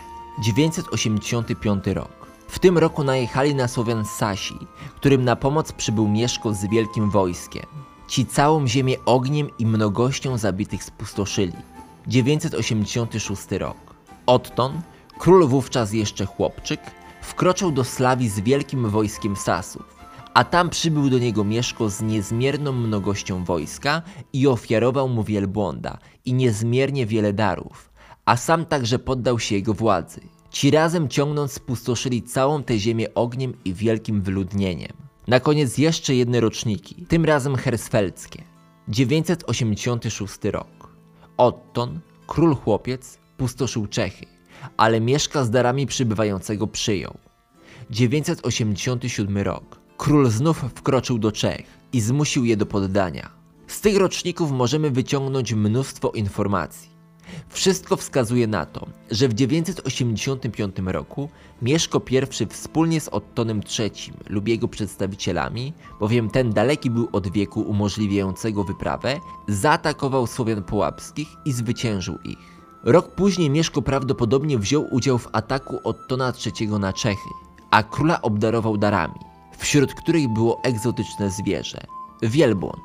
985 rok. W tym roku najechali na Słowian Sasi, którym na pomoc przybył Mieszko z wielkim wojskiem. Ci całą ziemię ogniem i mnogością zabitych spustoszyli. 986 rok. Otton, król wówczas jeszcze chłopczyk, wkroczył do Slawii z wielkim wojskiem Sasów, a tam przybył do niego Mieszko z niezmierną mnogością wojska i ofiarował mu wielbłąda i niezmiernie wiele darów, a sam także poddał się jego władzy. Ci razem ciągnąc spustoszyli całą tę ziemię ogniem i wielkim wyludnieniem. Na koniec jeszcze jedne roczniki, tym razem hersfeldzkie. 986 rok. Otton, król chłopiec, pustoszył Czechy, ale mieszka z darami przybywającego przyjął. 987 rok. król znów wkroczył do Czech i zmusił je do poddania. Z tych roczników możemy wyciągnąć mnóstwo informacji. Wszystko wskazuje na to, że w 985 roku Mieszko I wspólnie z Ottonem III lub jego przedstawicielami, bowiem ten daleki był od wieku umożliwiającego wyprawę, zaatakował Słowian Połapskich i zwyciężył ich. Rok później Mieszko prawdopodobnie wziął udział w ataku Ottona III na Czechy, a króla obdarował darami, wśród których było egzotyczne zwierzę wielbłąd.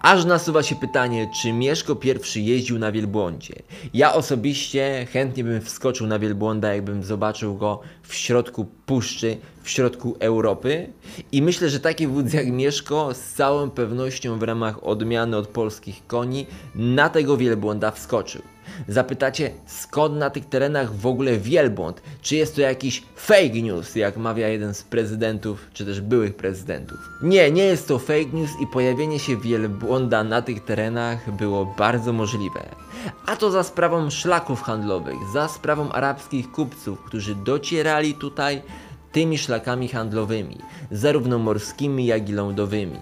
Aż nasuwa się pytanie, czy Mieszko I jeździł na wielbłądzie. Ja osobiście chętnie bym wskoczył na wielbłąda, jakbym zobaczył go w środku puszczy, w środku Europy. I myślę, że taki wódz jak Mieszko z całą pewnością w ramach odmiany od polskich koni na tego wielbłąda wskoczył. Zapytacie, skąd na tych terenach w ogóle wielbłąd? Czy jest to jakiś fake news, jak mawia jeden z prezydentów, czy też byłych prezydentów? Nie, nie jest to fake news i pojawienie się wielbłąda na tych terenach było bardzo możliwe. A to za sprawą szlaków handlowych, za sprawą arabskich kupców, którzy docierali tutaj tymi szlakami handlowymi, zarówno morskimi, jak i lądowymi.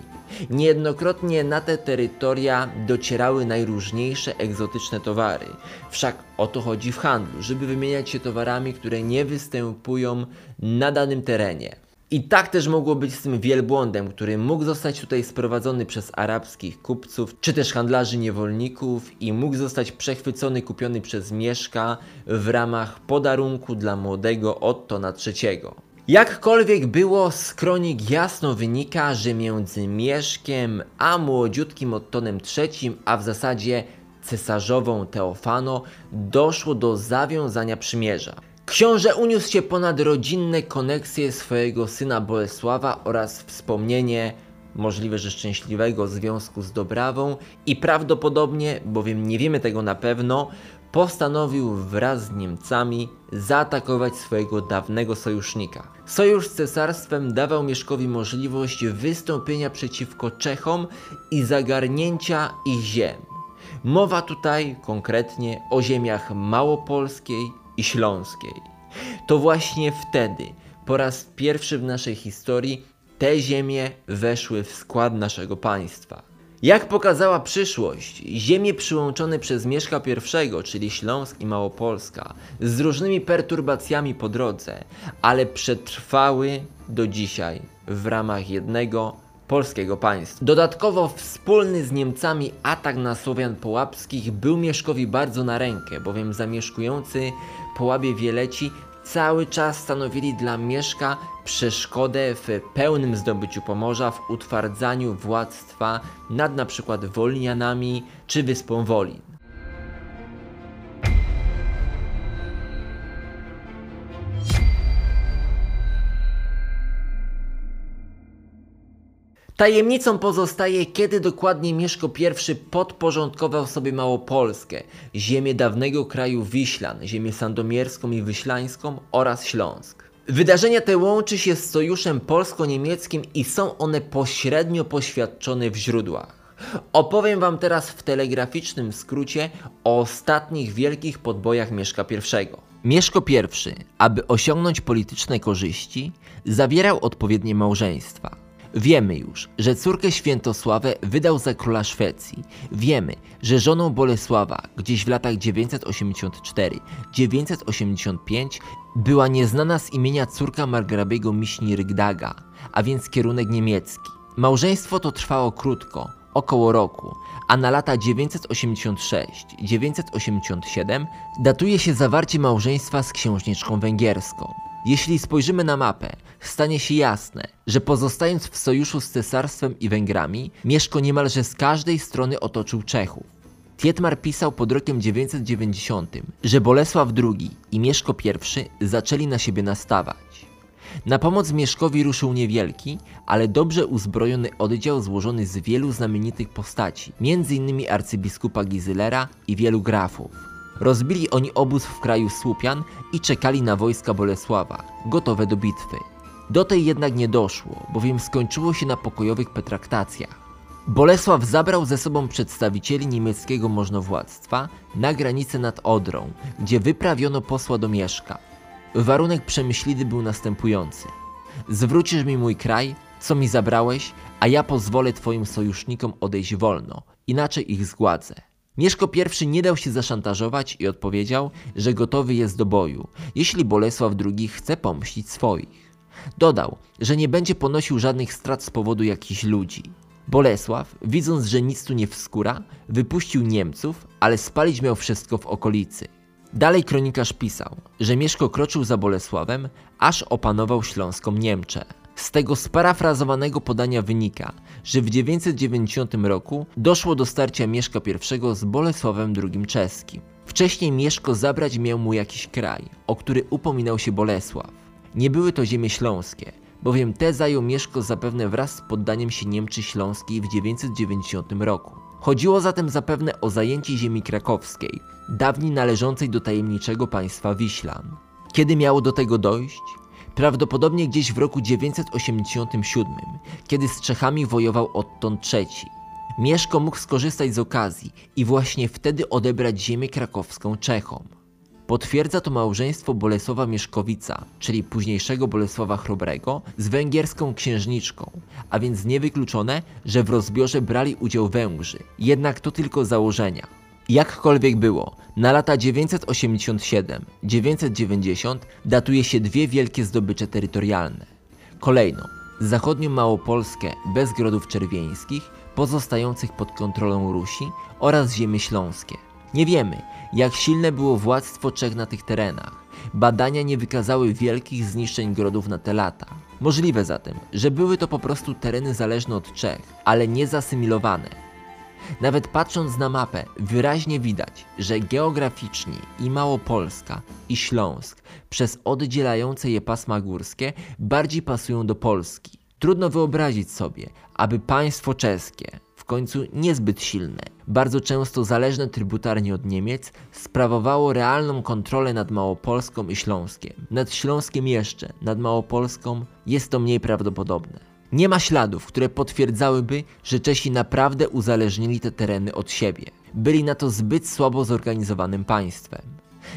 Niejednokrotnie na te terytoria docierały najróżniejsze egzotyczne towary. Wszak o to chodzi w handlu, żeby wymieniać się towarami, które nie występują na danym terenie. I tak też mogło być z tym wielbłądem, który mógł zostać tutaj sprowadzony przez arabskich kupców, czy też handlarzy niewolników i mógł zostać przechwycony, kupiony przez Mieszka w ramach podarunku dla młodego Ottona III. Jakkolwiek było, z kronik jasno wynika, że między Mieszkiem a młodziutkim Ottonem III, a w zasadzie cesarzową Teofano, doszło do zawiązania przymierza. Książę uniósł się ponad rodzinne koneksje swojego syna Bolesława oraz wspomnienie możliwe, że szczęśliwego związku z Dobrawą i prawdopodobnie, bowiem nie wiemy tego na pewno, postanowił wraz z Niemcami zaatakować swojego dawnego sojusznika. Sojusz z cesarstwem dawał Mieszkowi możliwość wystąpienia przeciwko Czechom i zagarnięcia ich ziem. Mowa tutaj konkretnie o ziemiach małopolskiej i śląskiej. To właśnie wtedy, po raz pierwszy w naszej historii, te ziemie weszły w skład naszego państwa. Jak pokazała przyszłość, ziemie przyłączone przez Mieszka I, czyli Śląsk i Małopolska, z różnymi perturbacjami po drodze, ale przetrwały do dzisiaj w ramach jednego polskiego państwa. Dodatkowo wspólny z Niemcami atak na Słowian Połapskich był Mieszkowi bardzo na rękę, bowiem zamieszkujący Połabie Wieleci cały czas stanowili dla Mieszka przeszkodę w pełnym zdobyciu Pomorza, w utwardzaniu władztwa nad na przykład Wolnianami czy wyspą Wolin. Tajemnicą pozostaje, kiedy dokładnie Mieszko I podporządkował sobie Małopolskę, ziemię dawnego kraju Wiślan, ziemię sandomierską i wyślańską oraz Śląsk. Wydarzenia te łączy się z sojuszem polsko-niemieckim i są one pośrednio poświadczone w źródłach. Opowiem Wam teraz w telegraficznym skrócie o ostatnich wielkich podbojach Mieszka I. Mieszko I, aby osiągnąć polityczne korzyści, zawierał odpowiednie małżeństwa. Wiemy już, że córkę Świętosławę wydał za króla Szwecji. Wiemy, że żoną Bolesława gdzieś w latach 984-985 była nieznana z imienia córka margrabiego Miśni Rygdaga, a więc kierunek niemiecki. Małżeństwo to trwało krótko, około roku, a na lata 986-987 datuje się zawarcie małżeństwa z księżniczką węgierską. Jeśli spojrzymy na mapę, stanie się jasne, że pozostając w sojuszu z cesarstwem i Węgrami, Mieszko niemalże z każdej strony otoczył Czechów. Tietmar pisał pod rokiem 990, że Bolesław II i Mieszko I zaczęli na siebie nastawać. Na pomoc Mieszkowi ruszył niewielki, ale dobrze uzbrojony oddział złożony z wielu znamienitych postaci, m.in. arcybiskupa Gizylera i wielu grafów. Rozbili oni obóz w kraju Słupian i czekali na wojska Bolesława, gotowe do bitwy. Do tej jednak nie doszło, bowiem skończyło się na pokojowych pretraktacjach. Bolesław zabrał ze sobą przedstawicieli niemieckiego możnowładztwa na granicę nad Odrą, gdzie wyprawiono posła do Mieszka. Warunek przemyślity był następujący. Zwrócisz mi mój kraj, co mi zabrałeś, a ja pozwolę twoim sojusznikom odejść wolno, inaczej ich zgładzę. Mieszko I nie dał się zaszantażować i odpowiedział, że gotowy jest do boju, jeśli Bolesław II chce pomścić swoich. Dodał, że nie będzie ponosił żadnych strat z powodu jakichś ludzi. Bolesław, widząc, że nic tu nie wskóra, wypuścił Niemców, ale spalić miał wszystko w okolicy. Dalej kronikarz pisał, że Mieszko kroczył za Bolesławem, aż opanował Śląską Niemczę. Z tego sparafrazowanego podania wynika, że w 990 roku doszło do starcia Mieszka I z Bolesławem II czeskim. Wcześniej Mieszko zabrać miał mu jakiś kraj, o który upominał się Bolesław. Nie były to ziemie śląskie, bowiem te zajął Mieszko zapewne wraz z poddaniem się Niemczy Śląskiej w 990 roku. Chodziło zatem zapewne o zajęcie ziemi krakowskiej, dawniej należącej do tajemniczego państwa Wiślan. Kiedy miało do tego dojść? Prawdopodobnie gdzieś w roku 987, kiedy z Czechami wojował Otton III. Mieszko mógł skorzystać z okazji i właśnie wtedy odebrać ziemię krakowską Czechom. Potwierdza to małżeństwo Bolesława Mieszkowica, czyli późniejszego Bolesława Chrobrego, z węgierską księżniczką, a więc niewykluczone, że w rozbiorze brali udział Węgrzy, jednak to tylko założenia. Jakkolwiek było, na lata 987-990 datuje się dwie wielkie zdobycze terytorialne. Kolejno zachodnią Małopolskę bez grodów czerwieńskich, pozostających pod kontrolą Rusi oraz ziemie śląskie. Nie wiemy, jak silne było władztwo Czech na tych terenach. Badania nie wykazały wielkich zniszczeń grodów na te lata. Możliwe zatem, że były to po prostu tereny zależne od Czech, ale nie zasymilowane, nawet patrząc na mapę, wyraźnie widać, że geograficznie i Małopolska, i Śląsk przez oddzielające je pasma górskie bardziej pasują do Polski. Trudno wyobrazić sobie, aby państwo czeskie, w końcu niezbyt silne, bardzo często zależne trybutarnie od Niemiec, sprawowało realną kontrolę nad Małopolską i Śląskiem. Nad Śląskiem jeszcze, nad Małopolską jest to mniej prawdopodobne. Nie ma śladów, które potwierdzałyby, że Czesi naprawdę uzależnili te tereny od siebie. Byli na to zbyt słabo zorganizowanym państwem.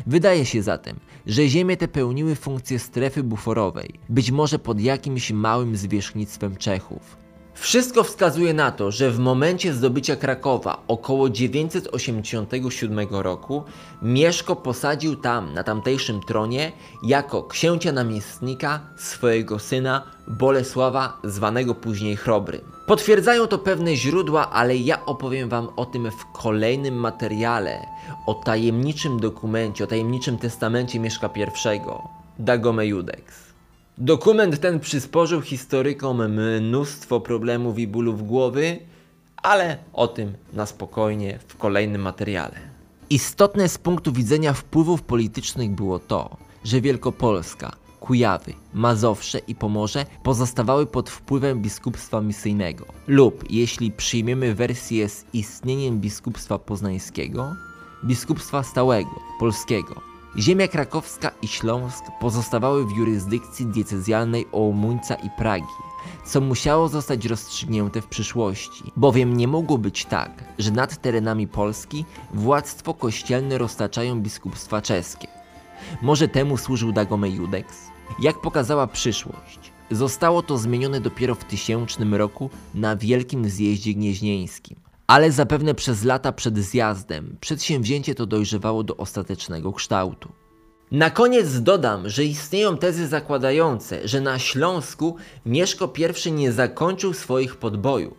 Wydaje się zatem, że ziemie te pełniły funkcję strefy buforowej, być może pod jakimś małym zwierzchnictwem Czechów. Wszystko wskazuje na to, że w momencie zdobycia Krakowa około 987 roku Mieszko posadził tam, na tamtejszym tronie, jako księcia namiestnika swojego syna Bolesława, zwanego później Chrobrym. Potwierdzają to pewne źródła, ale ja opowiem Wam o tym w kolejnym materiale, o tajemniczym dokumencie, o tajemniczym testamencie Mieszka I, Dagome Judex. Dokument ten przysporzył historykom mnóstwo problemów i bólów głowy, ale o tym na spokojnie w kolejnym materiale. Istotne z punktu widzenia wpływów politycznych było to, że Wielkopolska, Kujawy, Mazowsze i Pomorze pozostawały pod wpływem biskupstwa misyjnego. Lub, jeśli przyjmiemy wersję z istnieniem biskupstwa poznańskiego, biskupstwa stałego, polskiego, Ziemia krakowska i Śląsk pozostawały w jurysdykcji diecezjalnej Oumuńca i Pragi, co musiało zostać rozstrzygnięte w przyszłości, bowiem nie mogło być tak, że nad terenami Polski władztwo kościelne roztaczają biskupstwa czeskie. Może temu służył Dagome Judex? Jak pokazała przyszłość, zostało to zmienione dopiero w tysięcznym roku na Wielkim Zjeździe Gnieźnieńskim ale zapewne przez lata przed zjazdem przedsięwzięcie to dojrzewało do ostatecznego kształtu. Na koniec dodam, że istnieją tezy zakładające, że na Śląsku Mieszko I nie zakończył swoich podbojów.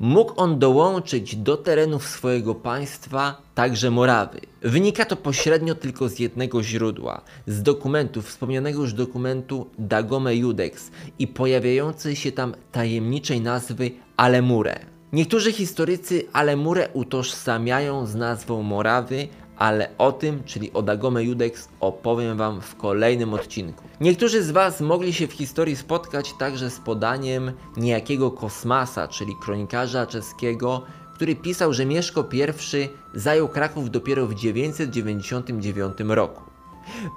Mógł on dołączyć do terenów swojego państwa także Morawy. Wynika to pośrednio tylko z jednego źródła, z dokumentu, wspomnianego już dokumentu Dagome Judex i pojawiającej się tam tajemniczej nazwy Alemure. Niektórzy historycy Alemurę utożsamiają z nazwą Morawy, ale o tym, czyli o Dagome Judex, opowiem Wam w kolejnym odcinku. Niektórzy z Was mogli się w historii spotkać także z podaniem niejakiego Kosmasa, czyli kronikarza czeskiego, który pisał, że Mieszko I zajął Kraków dopiero w 999 roku.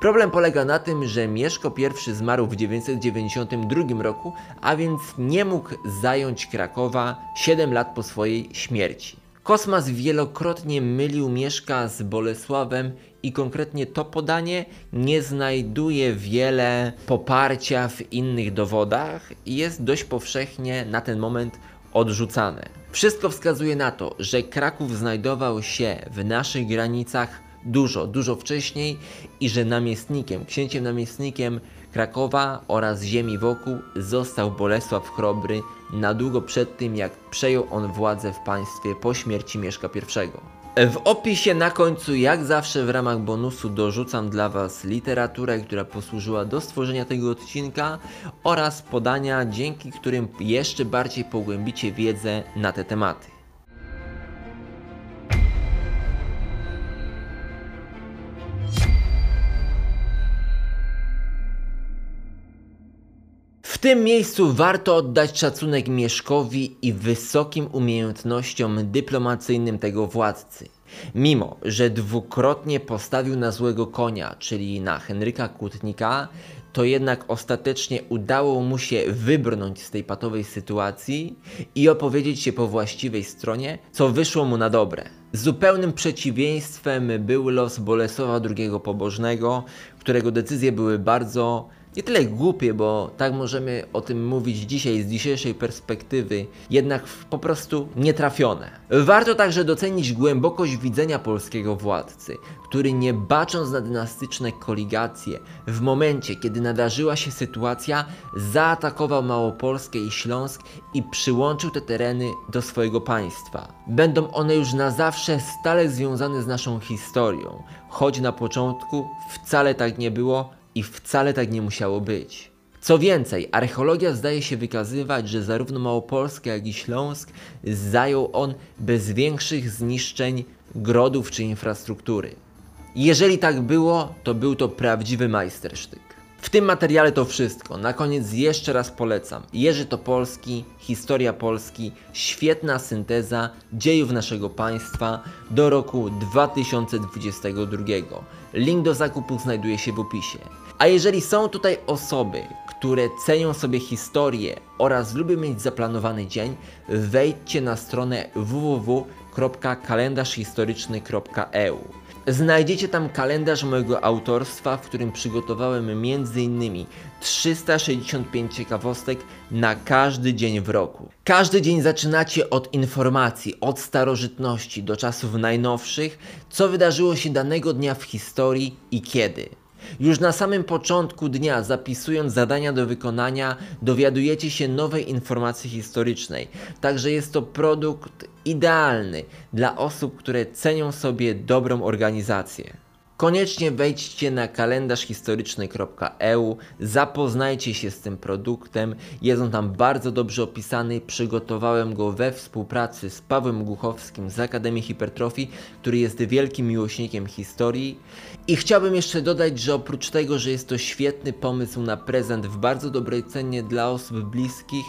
Problem polega na tym, że Mieszko I zmarł w 992 roku, a więc nie mógł zająć Krakowa 7 lat po swojej śmierci. Kosmas wielokrotnie mylił Mieszka z Bolesławem i konkretnie to podanie nie znajduje wiele poparcia w innych dowodach i jest dość powszechnie na ten moment odrzucane. Wszystko wskazuje na to, że Kraków znajdował się w naszych granicach dużo, dużo wcześniej i że namiestnikiem, księciem namiestnikiem Krakowa oraz ziemi wokół został Bolesław Chrobry na długo przed tym, jak przejął on władzę w państwie po śmierci Mieszka I. W opisie na końcu, jak zawsze w ramach bonusu, dorzucam dla Was literaturę, która posłużyła do stworzenia tego odcinka oraz podania, dzięki którym jeszcze bardziej pogłębicie wiedzę na te tematy. Tym miejscu warto oddać szacunek Mieszkowi i wysokim umiejętnościom dyplomacyjnym tego władcy. Mimo, że dwukrotnie postawił na złego konia, czyli na Henryka Kłótnika, to jednak ostatecznie udało mu się wybrnąć z tej patowej sytuacji i opowiedzieć się po właściwej stronie, co wyszło mu na dobre. Zupełnym przeciwieństwem był los Bolesława II Pobożnego, którego decyzje były bardzo nie tyle głupie, bo tak możemy o tym mówić dzisiaj z dzisiejszej perspektywy, jednak po prostu nietrafione. Warto także docenić głębokość widzenia polskiego władcy, który nie bacząc na dynastyczne koligacje, w momencie kiedy nadarzyła się sytuacja, zaatakował Małopolskę i Śląsk i przyłączył te tereny do swojego państwa. Będą one już na zawsze stale związane z naszą historią, choć na początku wcale tak nie było, i wcale tak nie musiało być. Co więcej, archeologia zdaje się wykazywać, że zarówno Małopolskę, jak i Śląsk zajął on bez większych zniszczeń grodów czy infrastruktury. Jeżeli tak było, to był to prawdziwy majstersztyk. W tym materiale to wszystko. Na koniec jeszcze raz polecam. Jerzy Topolski, Historia Polski, świetna synteza dziejów naszego państwa do roku 2022. Link do zakupu znajduje się w opisie. A jeżeli są tutaj osoby, które cenią sobie historię oraz lubią mieć zaplanowany dzień, wejdźcie na stronę www.kalendarzhistoryczny.eu. Znajdziecie tam kalendarz mojego autorstwa, w którym przygotowałem m.in. 365 ciekawostek na każdy dzień w roku. Każdy dzień zaczynacie od informacji, od starożytności do czasów najnowszych, co wydarzyło się danego dnia w historii i kiedy. Już na samym początku dnia, zapisując zadania do wykonania, dowiadujecie się nowej informacji historycznej. Także jest to produkt idealny dla osób, które cenią sobie dobrą organizację. Koniecznie wejdźcie na kalendarzhistoryczny.eu, zapoznajcie się z tym produktem. Jest on tam bardzo dobrze opisany. Przygotowałem go we współpracy z Pawłem Głuchowskim z Akademii Hipertrofii, który jest wielkim miłośnikiem historii. I chciałbym jeszcze dodać, że oprócz tego, że jest to świetny pomysł na prezent w bardzo dobrej cenie dla osób bliskich,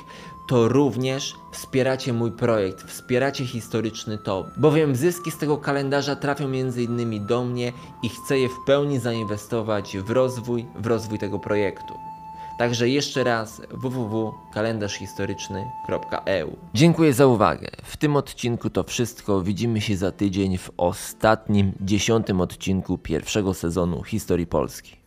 to również wspieracie mój projekt, wspieracie historyczny top, bowiem zyski z tego kalendarza trafią m.in. do mnie i chcę je w pełni zainwestować w rozwój, w rozwój tego projektu. Także jeszcze raz www.kalendarzhistoryczny.eu. Dziękuję za uwagę. W tym odcinku to wszystko. Widzimy się za tydzień w ostatnim, dziesiątym odcinku pierwszego sezonu Historii Polski.